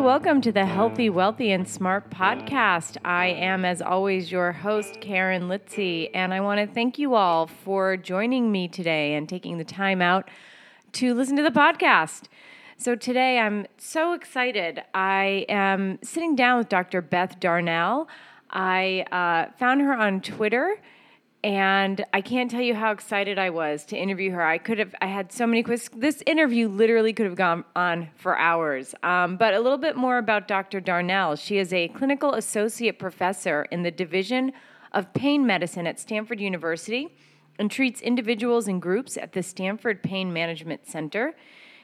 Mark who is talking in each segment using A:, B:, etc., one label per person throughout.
A: Welcome to the Healthy, Wealthy, and Smart podcast. I am, as always, your host, Karen Litzy, and I want to thank you all for joining me today and taking the time out to listen to the podcast. So, today I'm so excited. I am sitting down with Dr. Beth Darnall. I uh, found her on Twitter and I can't tell you how excited I was to interview her. I could have, I had so many questions. This interview literally could have gone on for hours. Um, but a little bit more about Dr. Darnall. She is a clinical associate professor in the Division of Pain Medicine at Stanford University and treats individuals and groups at the Stanford Pain Management Center.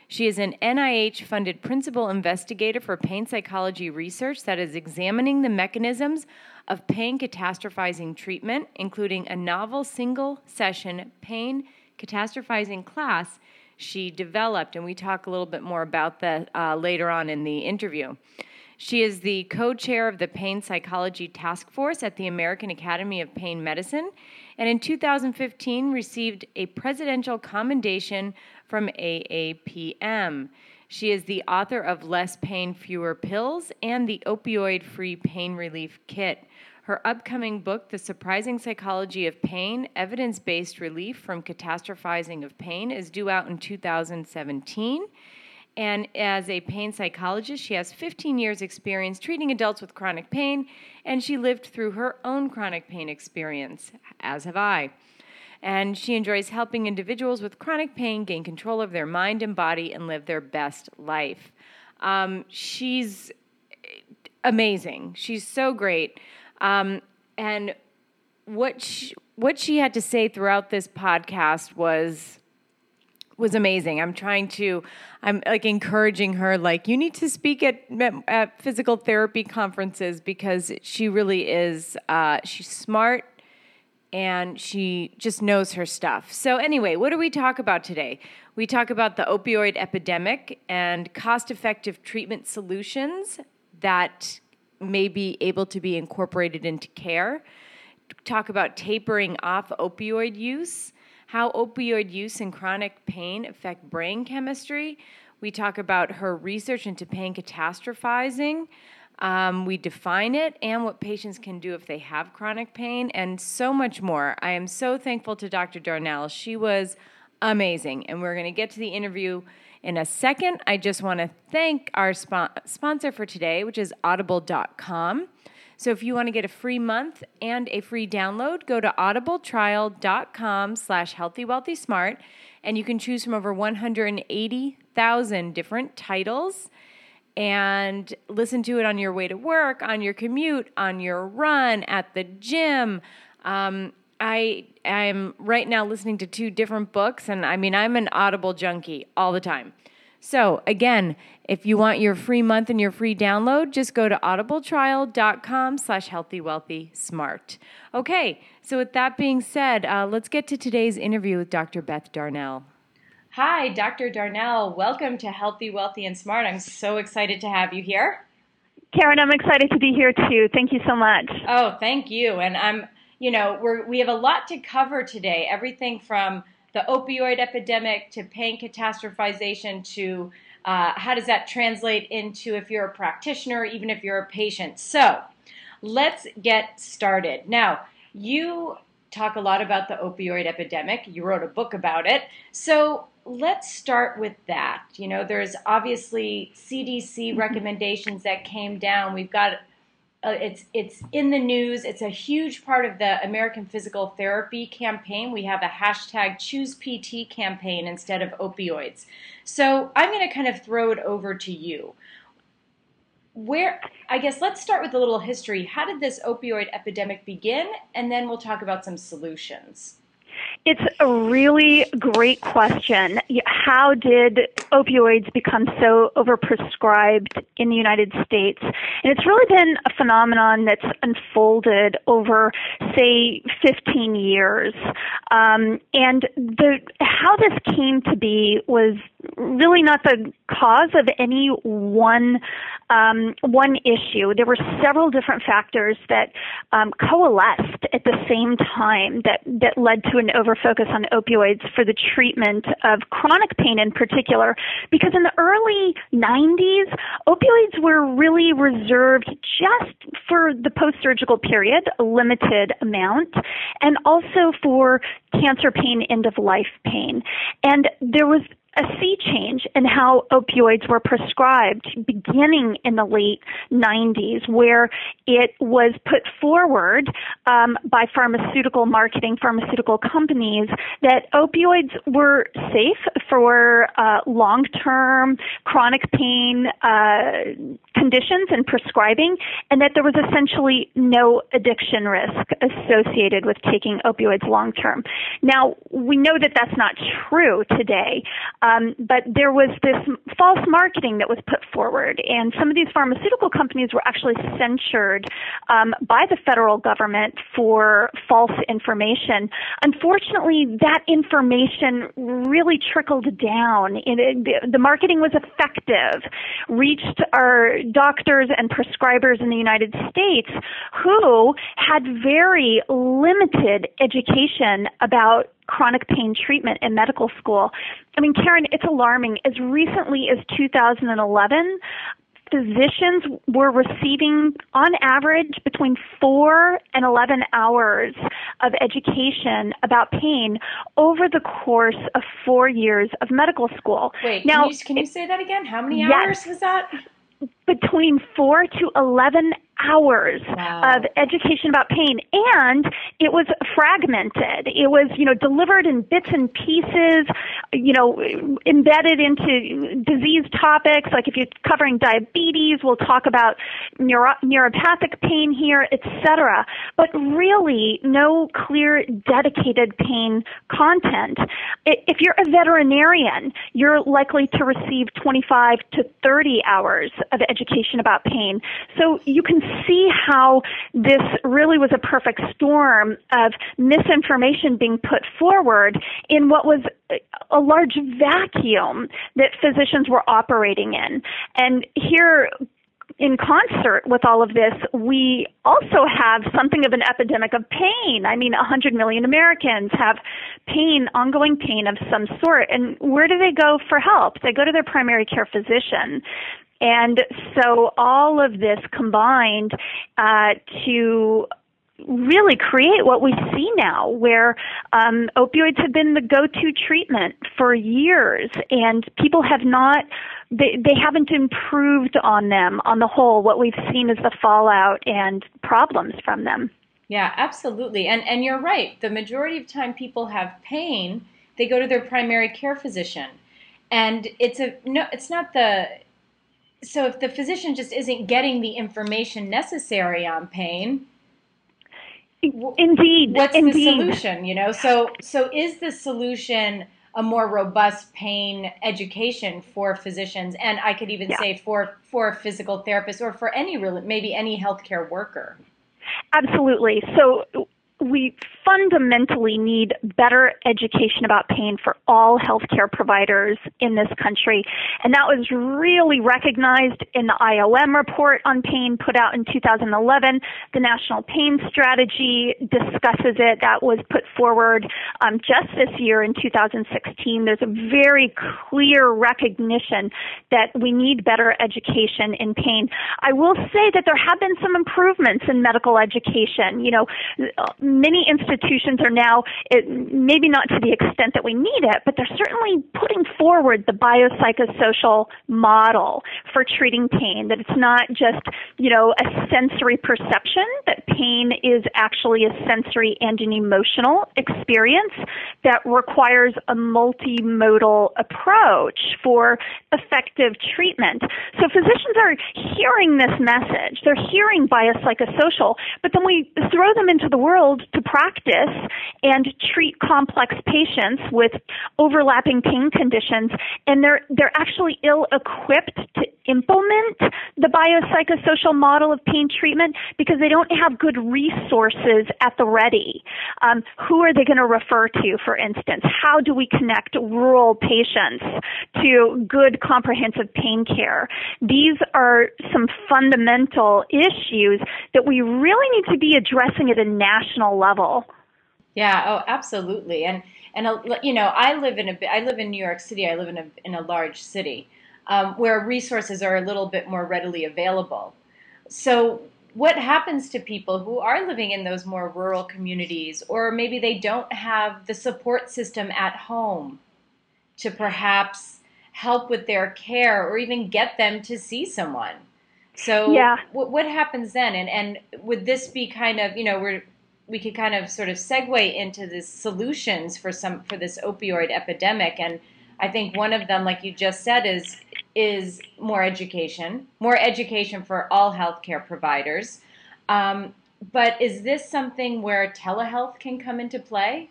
A: She is an NIH funded principal investigator for pain psychology research that is examining the mechanisms of pain catastrophizing treatment, including a novel single session pain catastrophizing class she developed. And we talk a little bit more about that uh, later on in the interview. She is the co chair of the Pain Psychology Task Force at the American Academy of Pain Medicine, and in 2015 received a presidential commendation from AAPM. She is the author of Less Pain, Fewer Pills and the Opioid Free Pain Relief Kit. Her upcoming book, The Surprising Psychology of Pain Evidence Based Relief from Catastrophizing of Pain, is due out in 2017. And as a pain psychologist, she has 15 years' experience treating adults with chronic pain, and she lived through her own chronic pain experience, as have I and she enjoys helping individuals with chronic pain gain control of their mind and body and live their best life. Um, she's amazing. She's so great. Um, and what she, what she had to say throughout this podcast was was amazing. I'm trying to, I'm like encouraging her, like, you need to speak at, at physical therapy conferences because she really is, uh, she's smart and she just knows her stuff. So, anyway, what do we talk about today? We talk about the opioid epidemic and cost effective treatment solutions that may be able to be incorporated into care. Talk about tapering off opioid use, how opioid use and chronic pain affect brain chemistry. We talk about her research into pain catastrophizing, um, we define it and what patients can do if they have chronic pain, and so much more. I am so thankful to Dr. Darnall. She was amazing, and we're going to get to the interview in a second. I just want to thank our sponsor for today, which is audible.com. So if you want to get a free month and a free download, go to audibletrial.com slash healthy, wealthy, smart, and you can choose from over 180,000 different titles and listen to it on your way to work, on your commute, on your run, at the gym. Um, I I'm right now listening to two different books, and I mean I'm an Audible junkie all the time. So again, if you want your free month and your free download, just go to audibletrial.com slash healthy wealthy smart. Okay, so with that being said, uh, let's get to today's interview with Dr. Beth Darnall. Hi, Dr. Darnall. Welcome to Healthy, Wealthy, and Smart. I'm so excited to have you here.
B: Karen, I'm excited to be here too. Thank you so much.
A: Oh, thank you. And I'm, you know, we're, we have a lot to cover today. Everything from the opioid epidemic to pain catastrophization to uh, how does that translate into if you're a practitioner, even if you're a patient. So let's get started. Now, you talk a lot about the opioid epidemic. You wrote a book about it. So let's start with that. You know, there's obviously CDC mm-hmm. recommendations that came down. We've got uh, it's it's in the news. It's a huge part of the American Physical Therapy campaign. We have a hashtag Choose PT campaign instead of opioids. So I'm going to kind of throw it over to you. Where I guess let's start with a little history. How did this opioid epidemic begin, and then we'll talk about some solutions.
B: It's a really great question. How did opioids become so overprescribed in the United States? And it's really been a phenomenon that's unfolded over, say, 15 years. Um, and the how this came to be was really not the cause of any one um, one issue. There were several different factors that um, coalesced at the same time that, that led to an overfocus on opioids for the treatment of chronic pain in particular. Because in the early 90s, opioids were really reserved just for the post-surgical period, a limited amount, and also for cancer pain, end of life pain. And there was a sea change in how opioids were prescribed beginning in the late 90s, where it was put forward um, by pharmaceutical marketing, pharmaceutical companies, that opioids were safe for uh, long term chronic pain uh, conditions and prescribing, and that there was essentially no addiction risk associated with taking opioids long term. Now, we know that that's not true today. Um, but there was this false marketing that was put forward, and some of these pharmaceutical companies were actually censured um, by the federal government for false information. Unfortunately, that information really trickled down. It, the, the marketing was effective, reached our doctors and prescribers in the United States who had very limited education about chronic pain treatment in medical school. I mean, Karen, it's alarming. As recently as 2011, physicians were receiving, on average, between four and 11 hours of education about pain over the course of four years of medical school.
A: Wait, now, can you, can you say that again? How many hours
B: yes,
A: was that?
B: Between four to 11 hours
A: wow.
B: of education about pain. And it was fragmented. It was you know delivered in bits and pieces you know embedded into disease topics. Like if you're covering diabetes we'll talk about neuro- neuropathic pain here etc but really no clear dedicated pain content. If you're a veterinarian you're likely to receive 25 to 30 hours of education about pain so you can see how this really was a perfect storm of misinformation being put forward in what was a large vacuum that physicians were operating in. And here, in concert with all of this, we also have something of an epidemic of pain. I mean, 100 million Americans have pain, ongoing pain of some sort. And where do they go for help? They go to their primary care physician. And so all of this combined uh, to really create what we see now, where um, opioids have been the go-to treatment for years, and people have not they they haven't improved on them on the whole. What we've seen is the fallout and problems from them.
A: Yeah, absolutely, and and you're right. The majority of time people have pain, they go to their primary care physician, and it's a no, it's not the so if the physician just isn't getting the information necessary on pain
B: indeed
A: what's
B: indeed.
A: the solution you know so so is the solution a more robust pain education for physicians and i could even
B: yeah.
A: say for for physical therapists or for any maybe any healthcare worker
B: absolutely so we fundamentally need better education about pain for all healthcare providers in this country. And that was really recognized in the IOM report on pain put out in 2011. The National Pain Strategy discusses it. That was put forward um, just this year in 2016. There's a very clear recognition that we need better education in pain. I will say that there have been some improvements in medical education. You know, many institutions are now, it, maybe not to the extent that we need it, but they're certainly putting forward the biopsychosocial model for treating pain, that it's not just, you know, a sensory perception, that pain is actually a sensory and an emotional experience that requires a multimodal approach for effective treatment. So physicians are hearing this message. They're hearing biopsychosocial, but then we throw them into the world to practice and treat complex patients with overlapping pain conditions and they're they're actually ill equipped to implement the biopsychosocial model of pain treatment because they don't have good resources at the ready. Um, who are they going to refer to, for instance? How do we connect rural patients to good comprehensive pain care? These are some fundamental issues that we really need to be addressing at a national level.
A: Yeah, oh, absolutely. And and uh, you know, I live in a I live in New York City. I live in a in a large city um, where resources are a little bit more readily available. So, what happens to people who are living in those more rural communities, or maybe they don't have the support system at home to perhaps help with their care or even get them to see someone? So,
B: yeah.
A: what, what happens then? And and would this be kind of you know we're we could kind of sort of segue into the solutions for some for this opioid epidemic and I think one of them, like you just said, is is more education, more education for all healthcare providers. Um, but is this something where telehealth can come into play?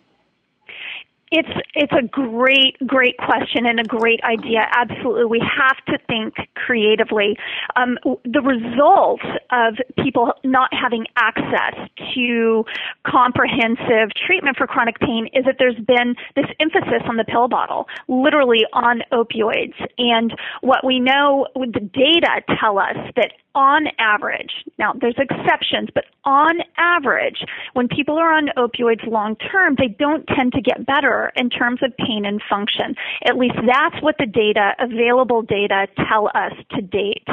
B: It's it's a great great question and a great idea. Absolutely, we have to think creatively. Um, the result of people not having access to comprehensive treatment for chronic pain is that there's been this emphasis on the pill bottle, literally on opioids. And what we know, the data tell us that on average, now there's exceptions, but on average, when people are on opioids long term, they don't tend to get better in terms of pain and function. At least that's what the data, available data, tell us to date.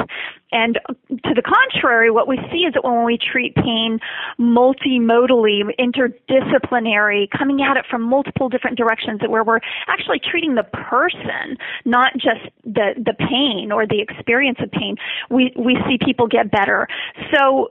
B: And uh, to the contrary, what we see is that when we treat pain multimodally, interdisciplinary, coming at it from multiple different directions, where we're actually treating the person, not just the, the pain or the experience of pain, we, we see people get better. So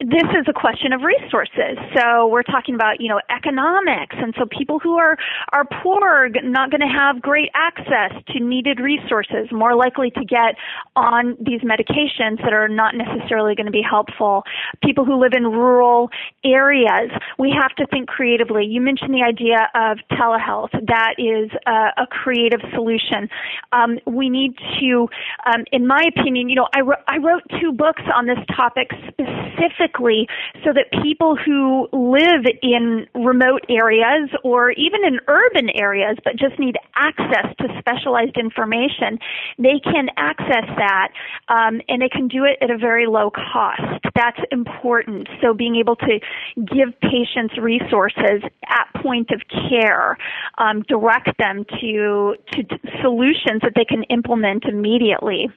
B: this is a question of resources. So we're talking about, you know, economics. And so people who are, are poor not going to have great access to needed resources, more likely to get on these medications that are not necessarily going to be helpful. People who live in rural areas, we have to think creatively. You mentioned the idea of telehealth. That is a, a creative solution. Um, we need to, um, in my opinion, you know, I, I wrote two books on this topic specifically specifically so that people who live in remote areas or even in urban areas but just need access to specialized information, they can access that um, and they can do it at a very low cost. That's important. So being able to give patients resources at point of care, um, direct them to, to solutions that they can implement immediately.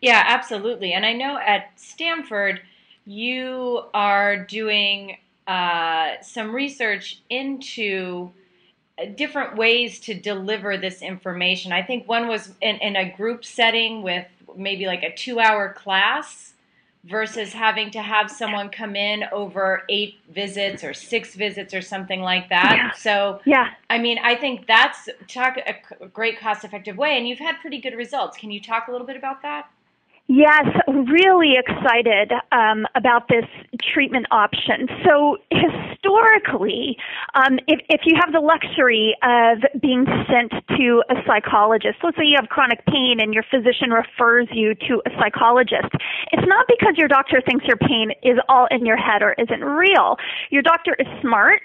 A: Yeah, absolutely. And I know at Stanford, you are doing uh, some research into different ways to deliver this information. I think one was in, in a group setting with maybe like a two hour class versus having to have someone come in over eight visits or six visits or something like that.
B: Yeah.
A: So,
B: yeah,
A: I mean, I think that's talk a great cost effective way, and you've had pretty good results. Can you talk a little bit about that?
B: Yes, really excited um, about this treatment option. So historically, um, if, if you have the luxury of being sent to a psychologist, let's say you have chronic pain and your physician refers you to a psychologist, it's not because your doctor thinks your pain is all in your head or isn't real. Your doctor is smart,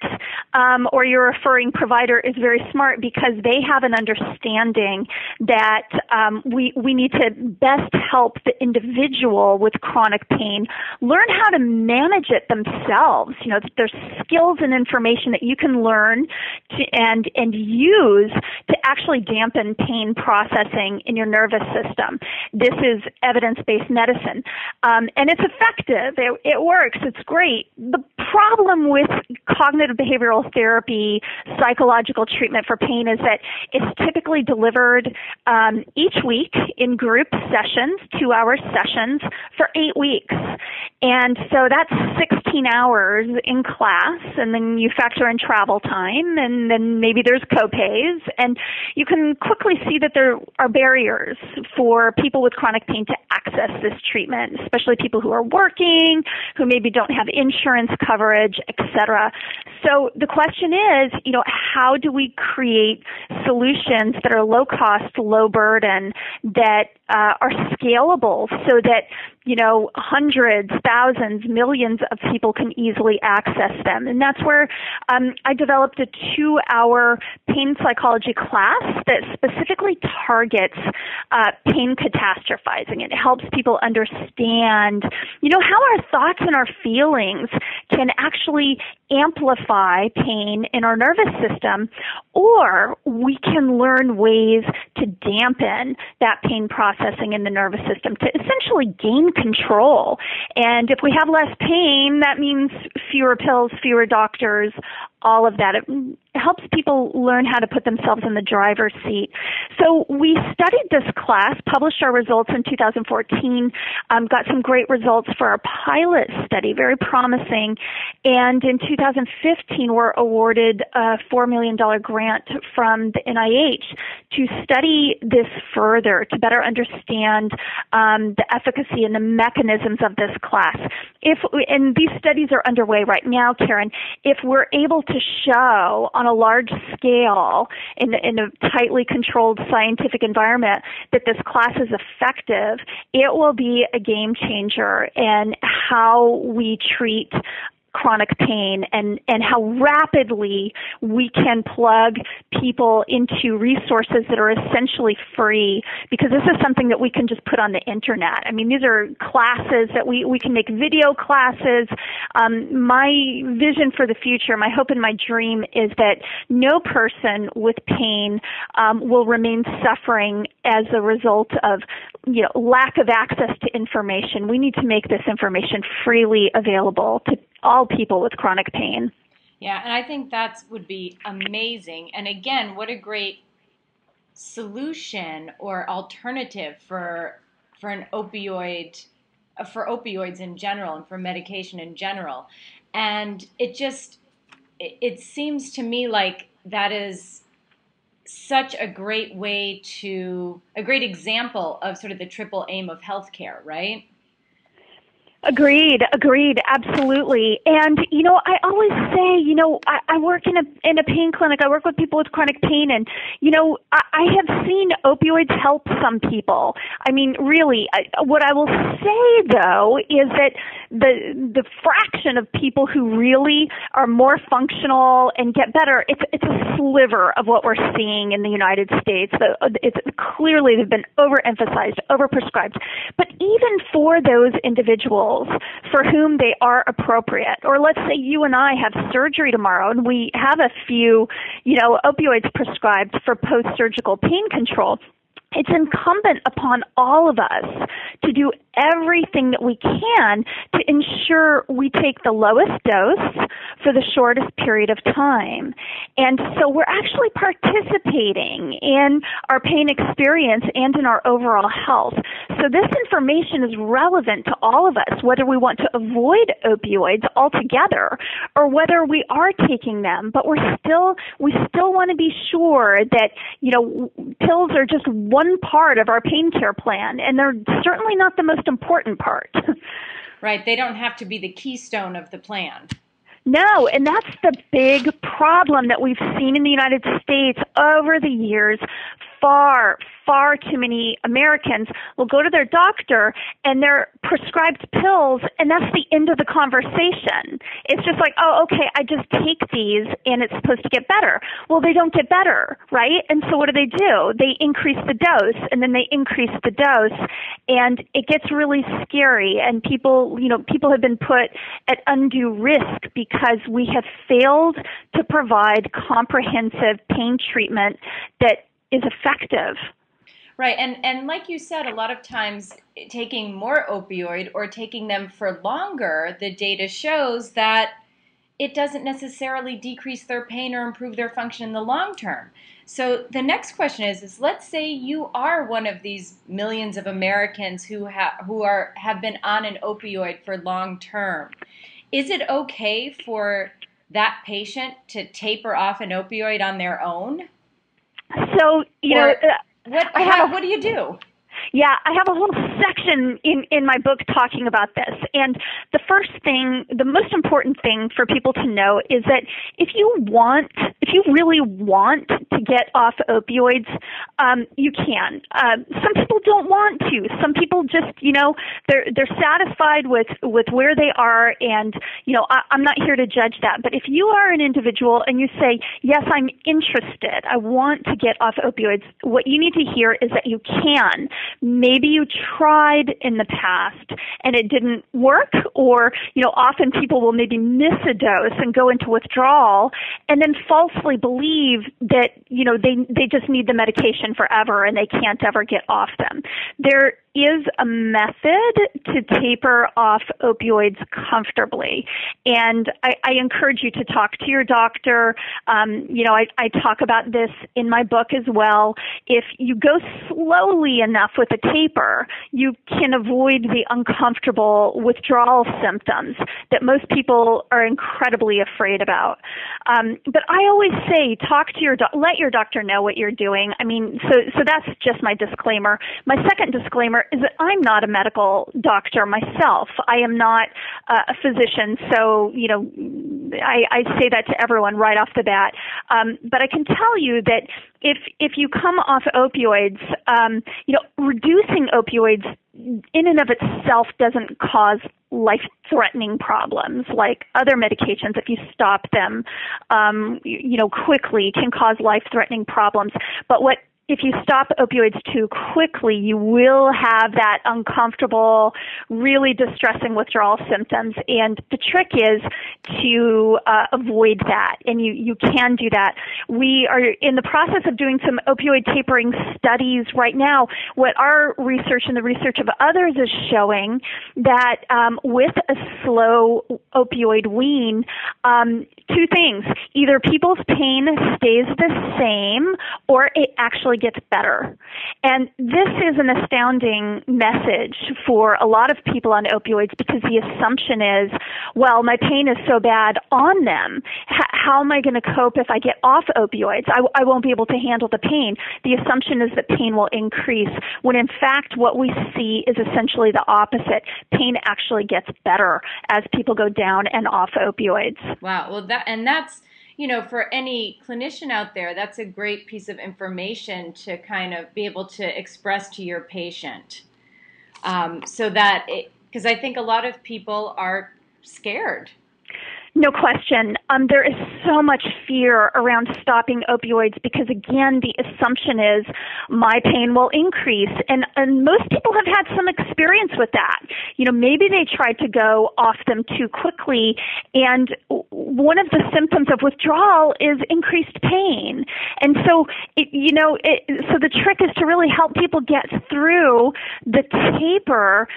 B: um, or your referring provider is very smart because they have an understanding that um, we we need to best help the individual with chronic pain learn how to manage it themselves. You know, there's skills and information that you can learn to, and and use to actually dampen pain processing in your nervous system. This is evidence-based medicine, um, and it's effective. It, it works. It's great. The problem with cognitive behavioral therapy, psychological treatment for pain is that it's typically delivered um, each week in group sessions, two hour sessions for eight weeks. And so that's 16 hours in class, and then you factor in travel time, and then maybe there's copays, and you can quickly see that there are barriers for people with chronic pain to access this treatment, especially people who are working, who maybe don't have insurance coverage etc. So the question is, you know, how do we create solutions that are low cost, low burden, that uh, are scalable so that you know, hundreds, thousands, millions of people can easily access them. And that's where um, I developed a two hour pain psychology class that specifically targets uh, pain catastrophizing. It helps people understand, you know, how our thoughts and our feelings can actually amplify pain in our nervous system, or we can learn ways to dampen that pain processing in the nervous system to essentially gain control. And if we have less pain, that means fewer pills, fewer doctors, all of that. It helps people learn how to put themselves in the driver's seat. So we studied this class, published our results in 2014, um, got some great results for our pilot study, very promising. And in 2015, we're awarded a $4 million grant from the NIH to study this further, to better understand um, the efficacy and the mechanisms of this class. If and these studies are underway right now, Karen. If we're able to show on a large scale in, in a tightly controlled scientific environment that this class is effective, it will be a game changer in how we treat chronic pain and, and how rapidly we can plug people into resources that are essentially free because this is something that we can just put on the internet. I mean, these are classes that we, we can make video classes. Um, my vision for the future, my hope and my dream is that no person with pain um, will remain suffering as a result of you know lack of access to information. We need to make this information freely available to all people with chronic pain.
A: Yeah, and I think that would be amazing. And again, what a great solution or alternative for for an opioid for opioids in general and for medication in general. And it just it, it seems to me like that is such a great way to a great example of sort of the triple aim of healthcare, right?
B: Agreed, agreed, absolutely. And you know, I always say, you know, I, I work in a in a pain clinic. I work with people with chronic pain, and you know, I, I have seen opioids help some people. I mean, really, I, what I will say though is that the the fraction of people who really are more functional and get better, it's it's a sliver of what we're seeing in the United States. Uh, it's clearly they've been overemphasized, overprescribed. But even for those individuals for whom they are appropriate. Or let's say you and I have surgery tomorrow and we have a few, you know, opioids prescribed for post-surgical pain control it's incumbent upon all of us to do everything that we can to ensure we take the lowest dose for the shortest period of time. And so we're actually participating in our pain experience and in our overall health. So this information is relevant to all of us, whether we want to avoid opioids altogether or whether we are taking them, but we're still, we still want to be sure that, you know, pills are just one part of our pain care plan and they're certainly not the most important part.
A: right. They don't have to be the keystone of the plan.
B: No, and that's the big problem that we've seen in the United States over the years. Far, far too many Americans will go to their doctor and they're prescribed pills, and that's the end of the conversation. It's just like, oh, okay, I just take these and it's supposed to get better. Well, they don't get better, right? And so what do they do? They increase the dose and then they increase the dose, and it gets really scary. And people, you know, people have been put at undue risk because we have failed to provide comprehensive pain treatment that is effective.
A: Right, and and like you said, a lot of times taking more opioid or taking them for longer, the data shows that it doesn't necessarily decrease their pain or improve their function in the long term. So the next question is: is let's say you are one of these millions of Americans who have who are have been on an opioid for long term. Is it okay for that patient to taper off an opioid on their own?
B: So you or, know
A: what, I have, what do you do?
B: Yeah, I have a whole section in, in my book talking about this. And the first thing, the most important thing for people to know is that if you want, if you really want to get off opioids, um, you can. Uh, some people don't want to. Some people just, you know, they're they're satisfied with with where they are, and you know, I, I'm not here to judge that. But if you are an individual and you say, yes, I'm interested, I want to get off opioids, what you need to hear is that you can. Maybe you tried in the past and it didn't work, or you know, often people will maybe miss a dose and go into withdrawal, and then falsely believe that you know they they just need the medication forever and they can't ever get off them. There is a method to taper off opioids comfortably. And I, I encourage you to talk to your doctor. Um, you know, I, I talk about this in my book as well. If you go slowly enough with a taper, you can avoid the uncomfortable withdrawal symptoms that most people are incredibly afraid about. Um, but I always say, talk to your doc- let your doctor know what you're doing. I mean, so so that's just my disclaimer. My second disclaimer is that I'm not a medical doctor myself. I am not uh, a physician, so you know, I, I say that to everyone right off the bat. Um, but I can tell you that if if you come off opioids, um, you know, reducing opioids in and of itself doesn't cause life threatening problems like other medications if you stop them um, you know quickly can cause life threatening problems but what if you stop opioids too quickly, you will have that uncomfortable, really distressing withdrawal symptoms. And the trick is to uh, avoid that. And you, you can do that. We are in the process of doing some opioid tapering studies right now. What our research and the research of others is showing that um, with a slow opioid wean, um, two things. Either people's pain stays the same or it actually gets better. And this is an astounding message for a lot of people on opioids because the assumption is, well, my pain is so bad on them. H- how am I going to cope if I get off opioids? I, I won't be able to handle the pain. The assumption is that pain will increase when in fact what we see is essentially the opposite. Pain actually gets better as people go down and off opioids.
A: Wow. Well, that, and that's, you know, for any clinician out there, that's a great piece of information to kind of be able to express to your patient. Um, so that, because I think a lot of people are scared
B: no question. Um, there is so much fear around stopping opioids because, again, the assumption is my pain will increase. And, and most people have had some experience with that. You know, maybe they tried to go off them too quickly. And one of the symptoms of withdrawal is increased pain. And so, it, you know, it, so the trick is to really help people get through the taper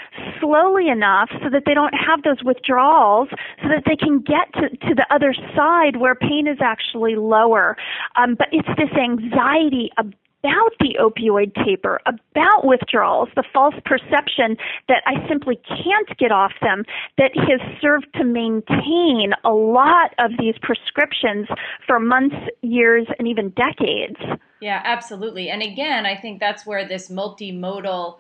B: slowly enough so that they don't have those withdrawals so that they can get get to, to the other side where pain is actually lower. Um, but it's this anxiety about the opioid taper, about withdrawals, the false perception that I simply can't get off them that has served to maintain a lot of these prescriptions for months, years, and even decades.
A: Yeah, absolutely. And again, I think that's where this multimodal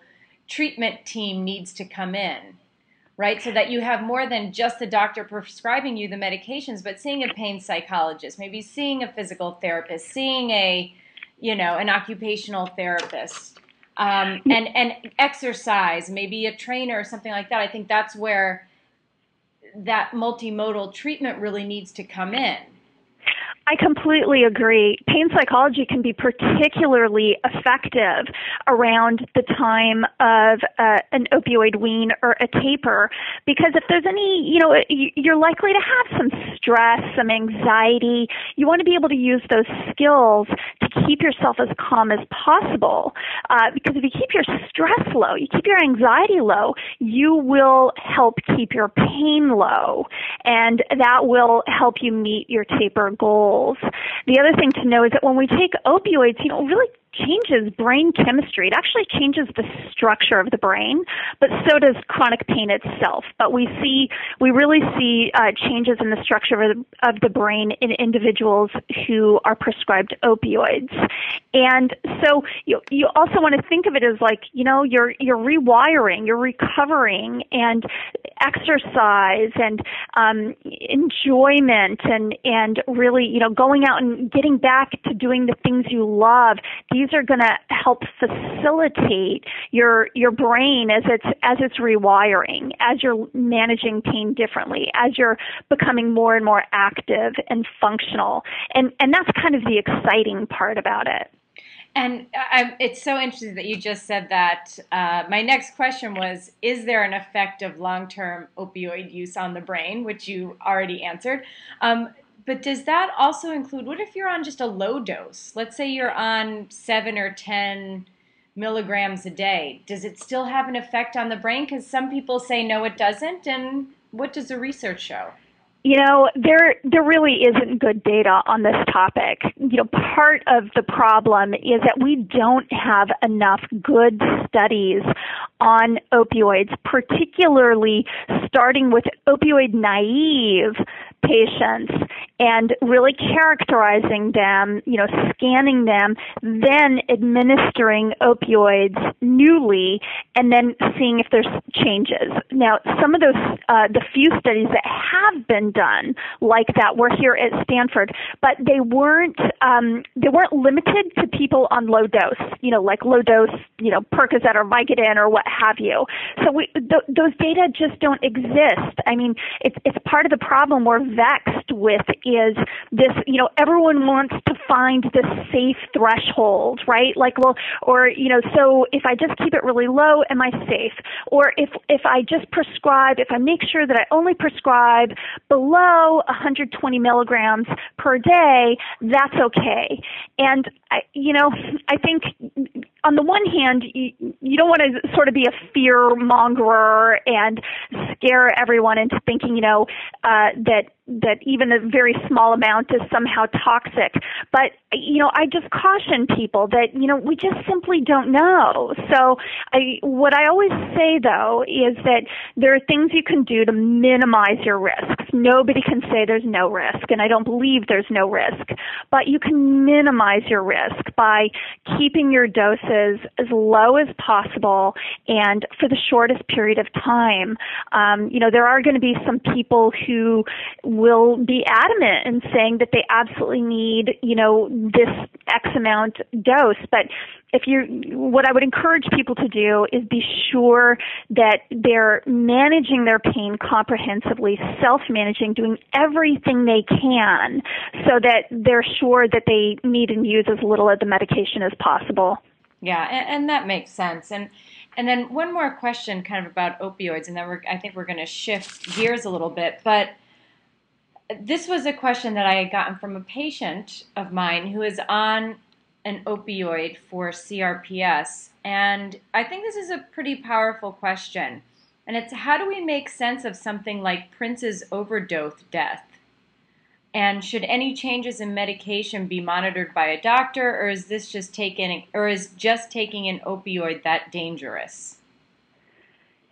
A: treatment team needs to come in right? So that you have more than just the doctor prescribing you the medications, but seeing a pain psychologist, maybe seeing a physical therapist, seeing a, you know, an occupational therapist, um, and and exercise, maybe a trainer or something like that. I think that's where that multimodal treatment really needs to come in.
B: I completely agree. Pain psychology can be particularly effective around the time of uh, an opioid wean or a taper because if there's any, you know, you're likely to have some stress, some anxiety. You want to be able to use those skills keep yourself as calm as possible uh, because if you keep your stress low, you keep your anxiety low, you will help keep your pain low and that will help you meet your taper goals. The other thing to know is that when we take opioids, you know, really changes brain chemistry. It actually changes the structure of the brain, but so does chronic pain itself. But we see, we really see uh, changes in the structure of the, of the brain in individuals who are prescribed opioids. And so you, you also want to think of it as like, you know, you're, you're rewiring, you're recovering and exercise and um, enjoyment and, and really, you know, going out and getting back to doing the things you love. These are going to help facilitate your, your brain as it's, as it's rewiring, as you're managing pain differently, as you're becoming more and more active and functional. And, and that's kind of the exciting part about it.
A: And I, it's so interesting that you just said that. Uh, my next question was Is there an effect of long term opioid use on the brain, which you already answered? Um, but does that also include what if you're on just a low dose? Let's say you're on seven or 10 milligrams a day. Does it still have an effect on the brain? Because some people say no, it doesn't. And what does the research show?
B: You know, there there really isn't good data on this topic. You know, part of the problem is that we don't have enough good studies on opioids, particularly starting with opioid naive patients and really characterizing them, you know, scanning them, then administering opioids newly, and then seeing if there's changes. Now, some of those, uh, the few studies that have been done like that were here at Stanford, but they weren't, um, they weren't limited to people on low dose, you know, like low dose, you know, Percocet or Vicodin or what have you. So we, th- those data just don't exist. I mean, it's, it's part of the problem we're vexed with is this, you know, everyone wants to find this safe threshold, right? Like, well, or, you know, so if I just keep it really low, am I safe? Or if, if I just prescribe, if I make sure that I only prescribe below 120 milligrams per day, that's okay. And I, you know, I think on the one hand, you, you don't want to sort of be a fear mongerer and scare everyone into thinking, you know, uh, that that even a very small amount is somehow toxic. But you know, I just caution people that you know we just simply don't know. So, I what I always say though is that there are things you can do to minimize your risks. Nobody can say there's no risk, and I don't believe there's no risk. But you can minimize your risk by keeping your doses as low as possible and for the shortest period of time. Um, you know, there are going to be some people who will be adamant in saying that they absolutely need, you know, this X amount dose. But if you, what I would encourage people to do is be sure that they're managing their pain comprehensively, self-managing, doing everything they can so that they're sure that they need and use as little of the medication as possible.
A: Yeah, and, and that makes sense. And and then one more question, kind of about opioids, and then we're, I think we're going to shift gears a little bit. But this was a question that I had gotten from a patient of mine who is on an opioid for CRPS. And I think this is a pretty powerful question. And it's how do we make sense of something like Prince's overdose death? And should any changes in medication be monitored by a doctor, or is this just taking, or is just taking an opioid that dangerous?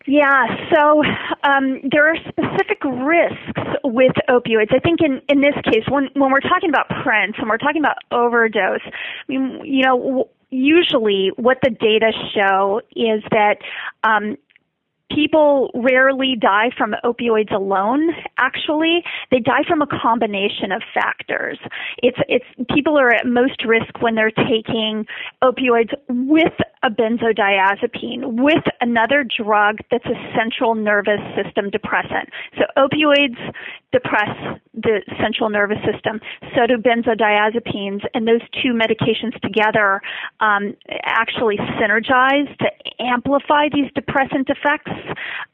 B: Yeah, so um, there are specific risks with opioids. I think in, in this case, when, when we're talking about Prince, when we're talking about overdose, I mean, you know, usually what the data show is that um, people rarely die from opioids alone actually they die from a combination of factors it's it's people are at most risk when they're taking opioids with a benzodiazepine with another drug that's a central nervous system depressant so opioids depress the central nervous system so do benzodiazepines and those two medications together um, actually synergize to amplify these depressant effects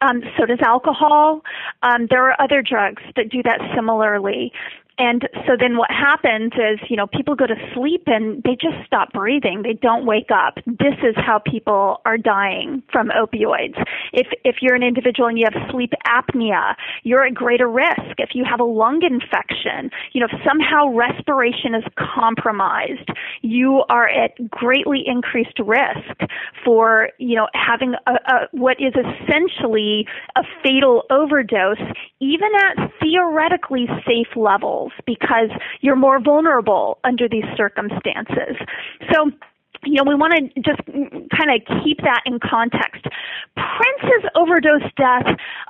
B: um, so does alcohol. Um, there are other drugs that do that similarly. And so then what happens is, you know, people go to sleep and they just stop breathing. They don't wake up. This is how people are dying from opioids. If, if you're an individual and you have sleep apnea, you're at greater risk. If you have a lung infection, you know, if somehow respiration is compromised, you are at greatly increased risk for, you know, having a, a what is essentially a fatal overdose, even at theoretically safe levels, because you're more vulnerable under these circumstances. So, you know, we want to just kind of keep that in context. Prince's overdose death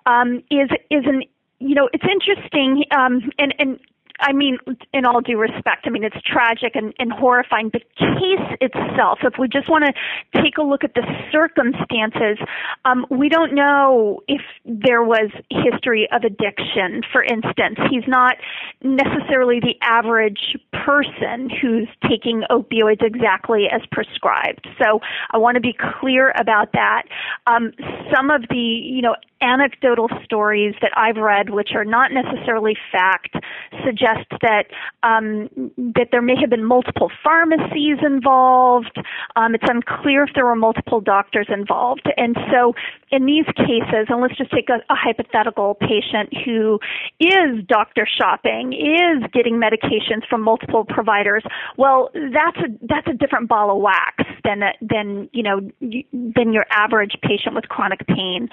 B: um, is is an you know it's interesting um, and and I mean, in all due respect, I mean, it's tragic and, and horrifying. The case itself, if we just want to take a look at the circumstances, um, we don't know if there was history of addiction, for instance. He's not necessarily the average person who's taking opioids exactly as prescribed. So I want to be clear about that. Um, some of the, you know, anecdotal stories that I've read, which are not necessarily fact, suggest that um, that there may have been multiple pharmacies involved. Um, it's unclear if there were multiple doctors involved, and so in these cases, and let's just take a, a hypothetical patient who is doctor shopping, is getting medications from multiple providers. Well, that's a that's a different ball of wax than than you know than your average patient with chronic pain.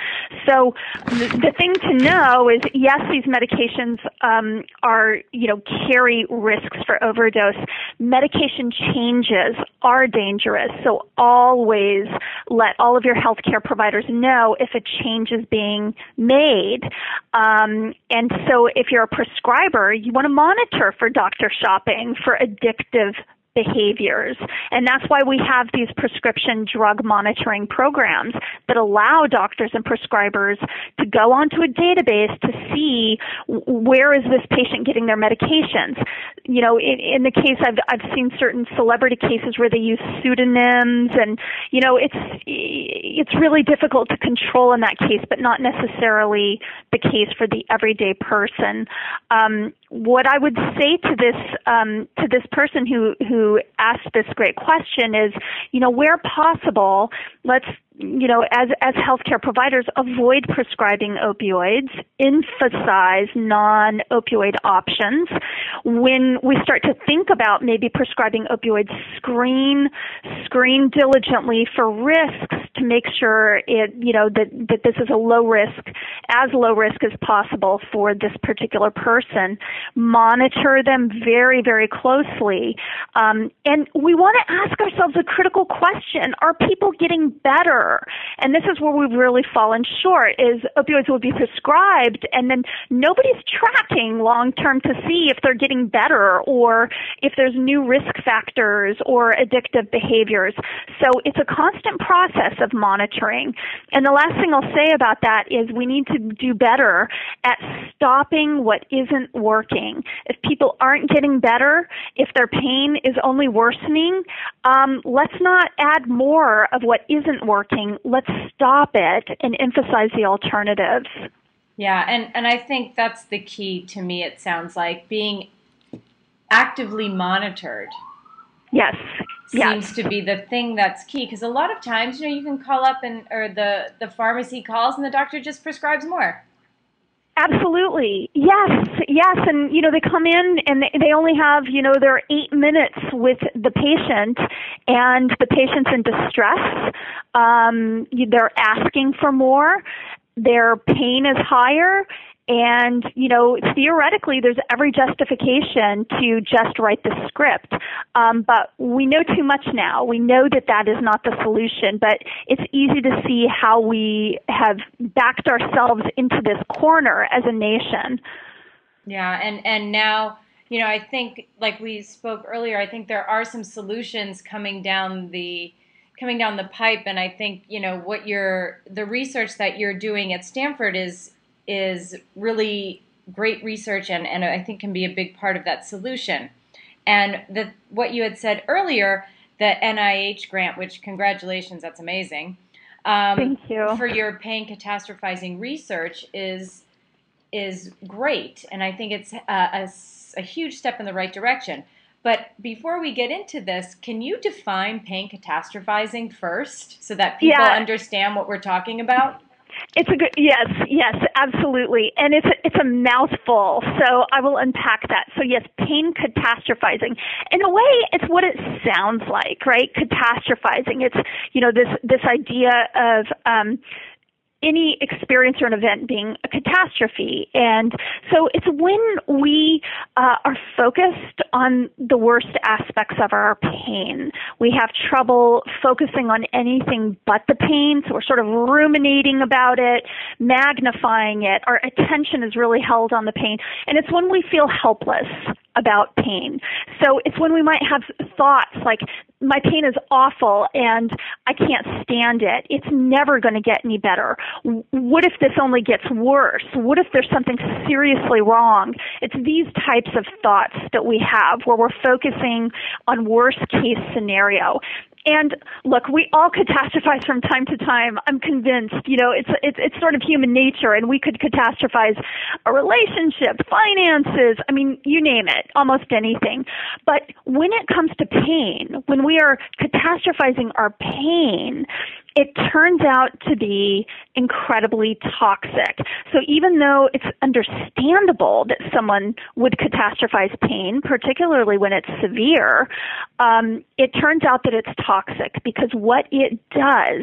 B: So the, thing to know is yes, these medications um, are you know carry risks for overdose. Medication changes are dangerous, so always let all of your healthcare providers know if a change is being made. Um, and so if you're a prescriber, you want to monitor for doctor shopping for addictive behaviors. And that's why we have these prescription drug monitoring programs that allow doctors and prescribers to go onto a database to see where is this patient getting their medications. You know, in, in the case I've, I've seen certain celebrity cases where they use pseudonyms and, you know, it's, it's really difficult to control in that case, but not necessarily the case for the everyday person. Um, what I would say to this, um, to this person who, who asked this great question is, you know, where possible, let's you know, as as healthcare providers, avoid prescribing opioids, emphasize non-opioid options. When we start to think about maybe prescribing opioids, screen screen diligently for risks to make sure it, you know, that that this is a low risk, as low risk as possible for this particular person. Monitor them very very closely, um, and we want to ask ourselves a critical question: Are people getting better? And this is where we've really fallen short is opioids will be prescribed and then nobody's tracking long term to see if they're getting better or if there's new risk factors or addictive behaviors. So it's a constant process of monitoring. And the last thing I'll say about that is we need to do better at stopping what isn't working. If people aren't getting better, if their pain is only worsening, um, let's not add more of what isn't working working, let's stop it and emphasize the alternatives.
A: Yeah, and, and I think that's the key to me, it sounds like being actively monitored.
B: Yes.
A: Seems
B: yes.
A: to be the thing that's key because a lot of times, you know, you can call up and or the the pharmacy calls and the doctor just prescribes more.
B: Absolutely. Yes, yes. And, you know, they come in and they, they only have, you know, their eight minutes with the patient and the patient's in distress. Um, they're asking for more. Their pain is higher and, you know, theoretically, there's every justification to just write the script. Um, but we know too much now. We know that that is not the solution, but it's easy to see how we have backed ourselves into this corner as a nation.
A: Yeah, and, and now, you know, I think, like we spoke earlier, I think there are some solutions coming down the coming down the pipe and i think you know what you're the research that you're doing at stanford is is really great research and, and I think can be a big part of that solution. And the, what you had said earlier, the NIH grant, which congratulations, that's amazing.
B: Um, Thank you.
A: For your pain catastrophizing research is is great, and I think it's a, a a huge step in the right direction. But before we get into this, can you define pain catastrophizing first so that people
B: Yeah.
A: understand what we're talking about?
B: It's a good yes, yes, absolutely, and it's a, it's a mouthful. So I will unpack that. So yes, pain catastrophizing. In a way, it's what it sounds like, right? Catastrophizing. It's you know this this idea of um, any experience or an event being a catastrophe. And so it's when we uh, are focused on the worst aspects of our pain. We have trouble focusing on anything but the pain, so we're sort of ruminating about it, magnifying it. Our attention is really held on the pain. And it's when we feel helpless about pain. So it's when we might have thoughts like, my pain is awful and I can't stand it. It's never going to get any better. What if this only gets worse? What if there's something seriously wrong? It's these types of thoughts that we have where we're focusing on worst case scenario. And look, we all catastrophize from time to time. I'm convinced. You know, it's it's it's sort of human nature, and we could catastrophize a relationship, finances. I mean, you name it, almost anything. But when it comes to pain, when we are catastrophizing our pain, it turns out to be incredibly toxic. So even though it's understandable that someone would catastrophize pain, particularly when it's severe, um, it turns out that it's toxic because what it does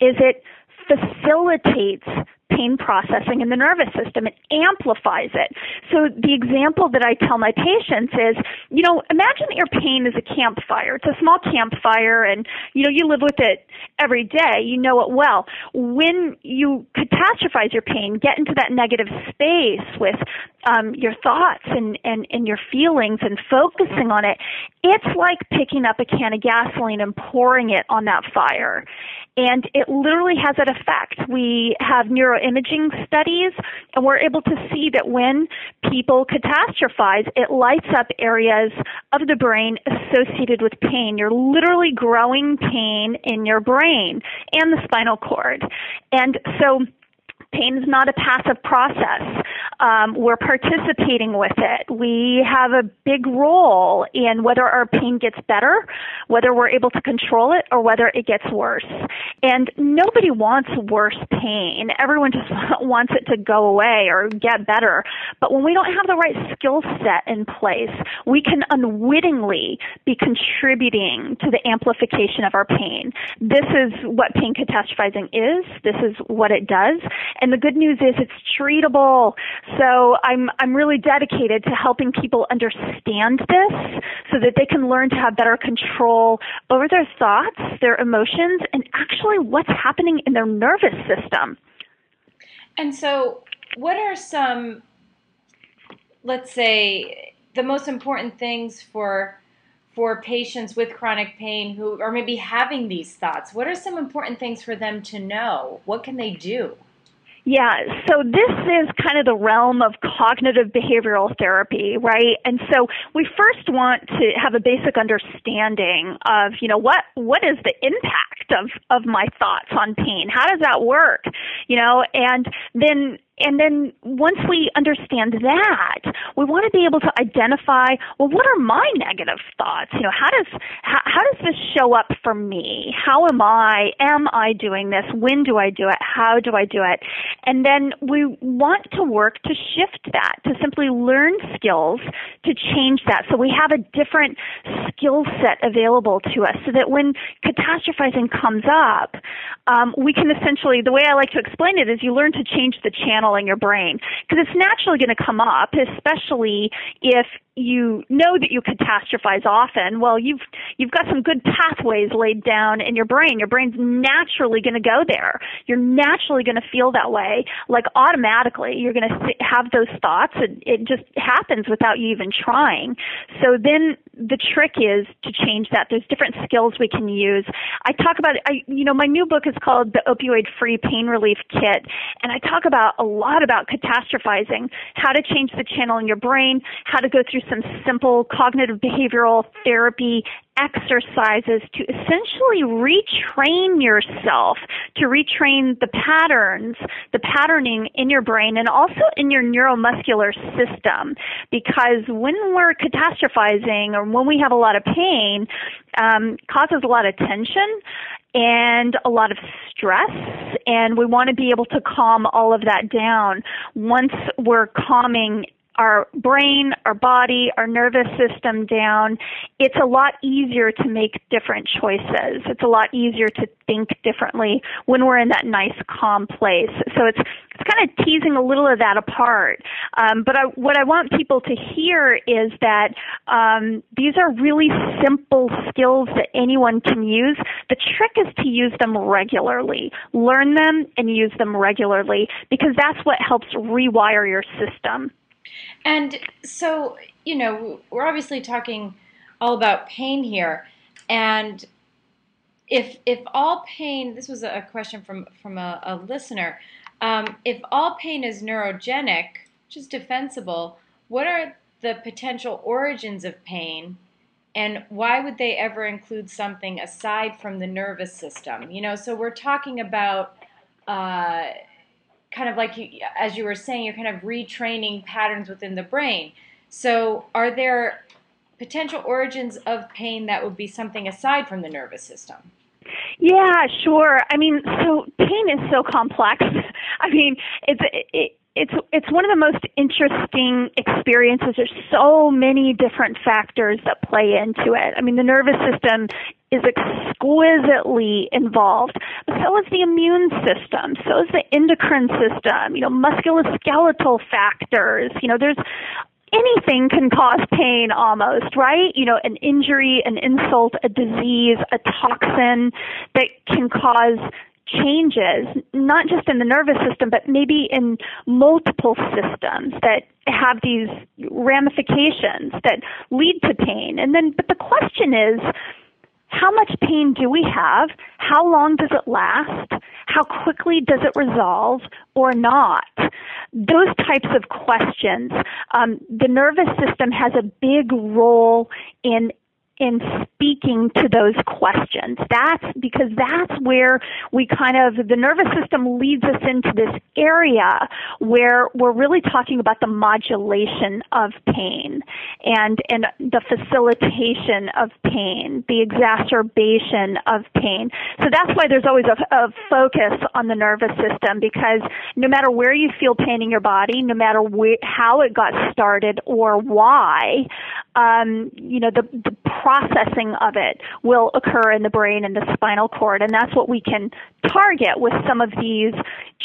B: is it facilitates pain processing in the nervous system. It amplifies it. So the example that I tell my patients is, you know, imagine that your pain is a campfire. It's a small campfire and, you know, you live with it every day. You know it well. When you catastrophize your pain, get into that negative space with um, your thoughts and, and, and your feelings and focusing on it, it's like picking up a can of gasoline and pouring it on that fire. And it literally has that effect. We have neuroimaging studies, and we're able to see that when people catastrophize, it lights up areas of the brain associated with pain. You're literally growing pain in your brain and the spinal cord. And so, Pain is not a passive process. Um, we're participating with it. We have a big role in whether our pain gets better, whether we're able to control it, or whether it gets worse. And nobody wants worse pain. Everyone just wants it to go away or get better. But when we don't have the right skill set in place, we can unwittingly be contributing to the amplification of our pain. This is what pain catastrophizing is. This is what it does. And the good news is it's treatable. So I'm, I'm really dedicated to helping people understand this so that they can learn to have better control over their thoughts, their emotions, and actually what's happening in their nervous system.
A: And so, what are some, let's say, the most important things for for patients with chronic pain who are maybe having these thoughts? What are some important things for them to know? What can they do?
B: Yeah, so this is kind of the realm of cognitive behavioral therapy, right? And so we first want to have a basic understanding of, you know, what what is the impact of of my thoughts on pain? How does that work? You know, and then and then once we understand that, we want to be able to identify, well, what are my negative thoughts? You know, how does how, how does this show up for me? How am I? Am I doing this? When do I do it? How do I do it? And then we want to work to shift that, to simply learn skills to change that. So we have a different skill set available to us so that when catastrophizing comes up, um, we can essentially, the way I like to explain it is you learn to change the channel in your brain. Because it's naturally going to come up, especially if you know that you catastrophize often, well, you've you've got some good pathways laid down in your brain. Your brain's naturally going to go there. You're naturally going to feel that way, like automatically. You're going to have those thoughts, and it just happens without you even trying. So then the trick is to change that. There's different skills we can use. I talk about, I you know, my new book is called the Opioid Free Pain Relief Kit, and I talk about a lot about catastrophizing, how to change the channel in your brain, how to go through some simple cognitive behavioral therapy exercises to essentially retrain yourself to retrain the patterns, the patterning in your brain and also in your neuromuscular system. Because when we're catastrophizing or when we have a lot of pain, um, causes a lot of tension and a lot of stress and we want to be able to calm all of that down once we're calming our brain, our body, our nervous system down, it's a lot easier to make different choices. It's a lot easier to think differently when we're in that nice calm place. So it's it's kind of teasing a little of that apart. Um, but I, what I want people to hear is that um, these are really simple skills that anyone can use. The trick is to use them regularly. Learn them and use them regularly because that's what helps rewire your system.
A: And so, you know, we're obviously talking all about pain here. And if if all pain, this was a question from from a, a listener. Um, if all pain is neurogenic, which is defensible, what are the potential origins of pain, and why would they ever include something aside from the nervous system? You know, so we're talking about. Uh, kind of like you, as you were saying, you're kind of retraining patterns within the brain. So, are there potential origins of pain that would be something aside from the nervous system?
B: Yeah, sure. I mean, so pain is so complex. I mean, it's it, it's it's one of the most interesting experiences. There's so many different factors that play into it. I mean, the nervous system is exquisitely involved, so is the immune system, so is the endocrine system. You know, musculoskeletal factors. You know, there's anything can cause pain almost, right? You know, an injury, an insult, a disease, a toxin that can cause changes, not just in the nervous system, but maybe in multiple systems that have these ramifications that lead to pain. And then, but the question is, how much pain do we have? How long does it last? How quickly does it resolve or not? Those types of questions. Um, the nervous system has a big role in in speaking to those questions. That's because that's where we kind of, the nervous system leads us into this area where we're really talking about the modulation of pain and, and the facilitation of pain, the exacerbation of pain. So that's why there's always a, a focus on the nervous system because no matter where you feel pain in your body, no matter how it got started or why, um, you know, the, the processing of it will occur in the brain and the spinal cord. And that's what we can target with some of these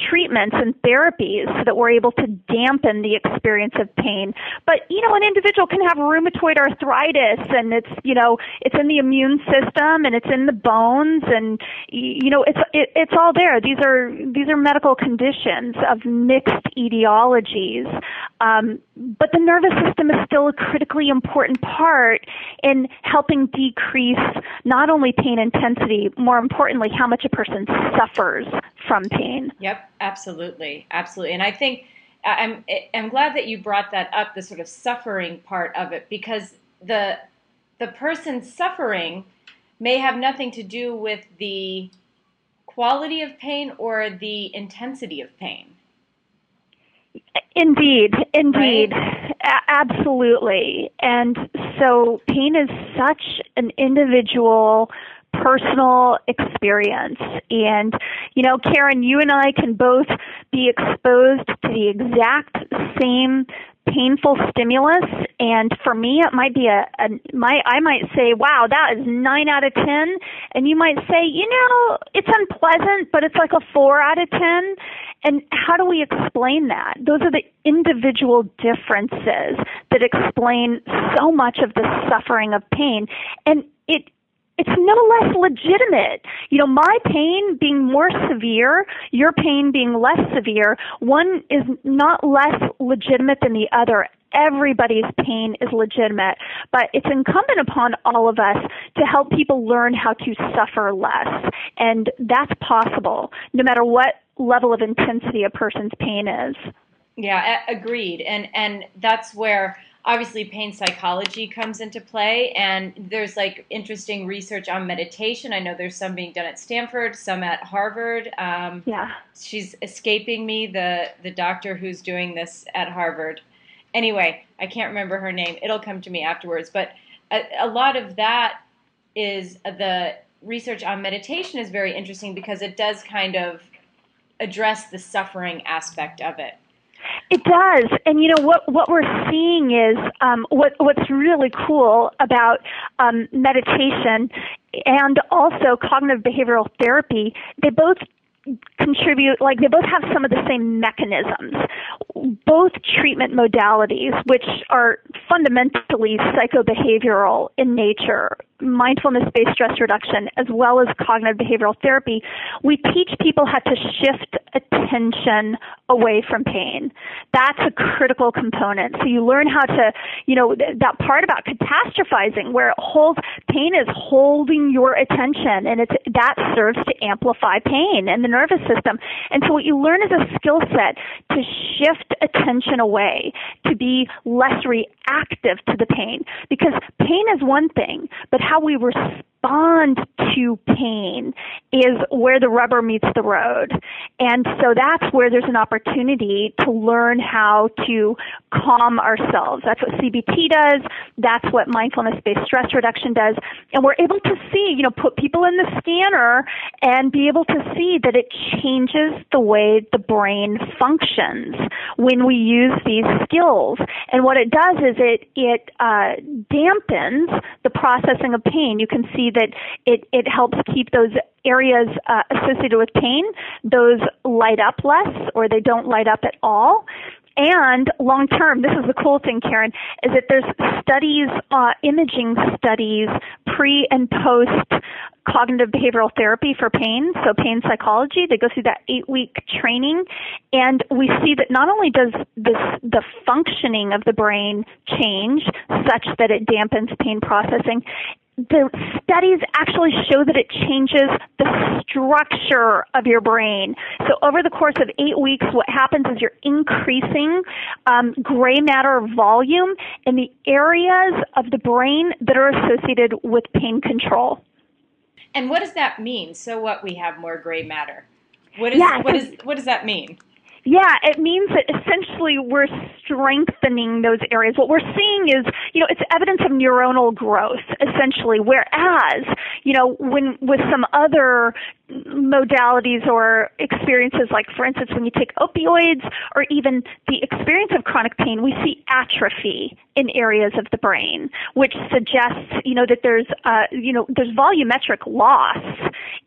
B: treatments and therapies so that we're able to dampen the experience of pain. But, you know, an individual can have rheumatoid arthritis and it's, you know, it's in the immune system and it's in the bones and, you know, it's, it, it's all there. These are, these are medical conditions of mixed etiologies. Um, but the nervous system is still a critically important part in helping decrease not only pain intensity, more importantly, how much a person suffers from pain.
A: Yep, absolutely, absolutely. And I think I'm I'm glad that you brought that up, the sort of suffering part of it, because the the person suffering may have nothing to do with the quality of pain or the intensity of pain.
B: Indeed, indeed, right? A- absolutely. And so pain is such an individual personal experience. And, you know, Karen, you and I can both be exposed to the exact same painful stimulus and for me it might be a, a my I might say wow that is 9 out of 10 and you might say you know it's unpleasant but it's like a 4 out of 10 and how do we explain that? Those are the individual differences that explain so much of the suffering of pain. And it it's no less legitimate. You know, my pain being more severe, your pain being less severe, one is not less legitimate than the other. Everybody's pain is legitimate, but it's incumbent upon all of us to help people learn how to suffer less. And that's possible, no matter what level of intensity a person's pain is.
A: Yeah, agreed. And and that's where obviously pain psychology comes into play and there's like interesting research on meditation. I know there's some being done at stanford some at harvard.
B: Um, yeah.
A: she's escaping me the the doctor who's doing this at harvard. Anyway i can't remember her name. It'll come to me afterwards but a, a lot of that is the research on meditation is very interesting because it does kind of address the suffering aspect of it
B: it does, and you know what? What we're seeing is um, what what's really cool about um, meditation and also cognitive behavioral therapy. They both contribute like they both have some of the same mechanisms both treatment modalities which are fundamentally psychobehavioral in nature mindfulness based stress reduction as well as cognitive behavioral therapy, we teach people how to shift attention away from pain. That's a critical component. So you learn how to, you know, that part about catastrophizing where it holds pain is holding your attention and it's that serves to amplify pain and the nervous system. And so what you learn is a skill set to shift attention away, to be less reactive to the pain because pain is one thing, but how we respond to pain is where the rubber meets the road. And so that's where there's an opportunity to learn how to calm ourselves. That's what CBT does. That's what mindfulness based stress reduction does. And we're able to see, you know, put people in the scanner and be able to see that it changes the way the brain functions when we use these skills. And what it does is it, it uh, dampens the processing of pain. You can see that it, it helps keep those areas uh, associated with pain, those light up less or they don't light up at all. And long term, this is the cool thing, Karen, is that there's studies, uh, imaging studies, pre and post cognitive behavioral therapy for pain, so pain psychology. They go through that eight week training, and we see that not only does this, the functioning of the brain change such that it dampens pain processing, the studies actually show that it changes the structure of your brain. So over the course of eight weeks, what happens is you're increasing um, gray matter volume in the areas of the brain that are associated with pain control.
A: And what does that mean? So what? We have more gray matter. What is yeah, what is what does that mean?
B: Yeah, it means that essentially we're strengthening those areas. What we're seeing is, you know, it's evidence of neuronal growth, essentially, whereas, you know, when with some other modalities or experiences like for instance when you take opioids or even the experience of chronic pain we see atrophy in areas of the brain which suggests you know that there's uh, you know there's volumetric loss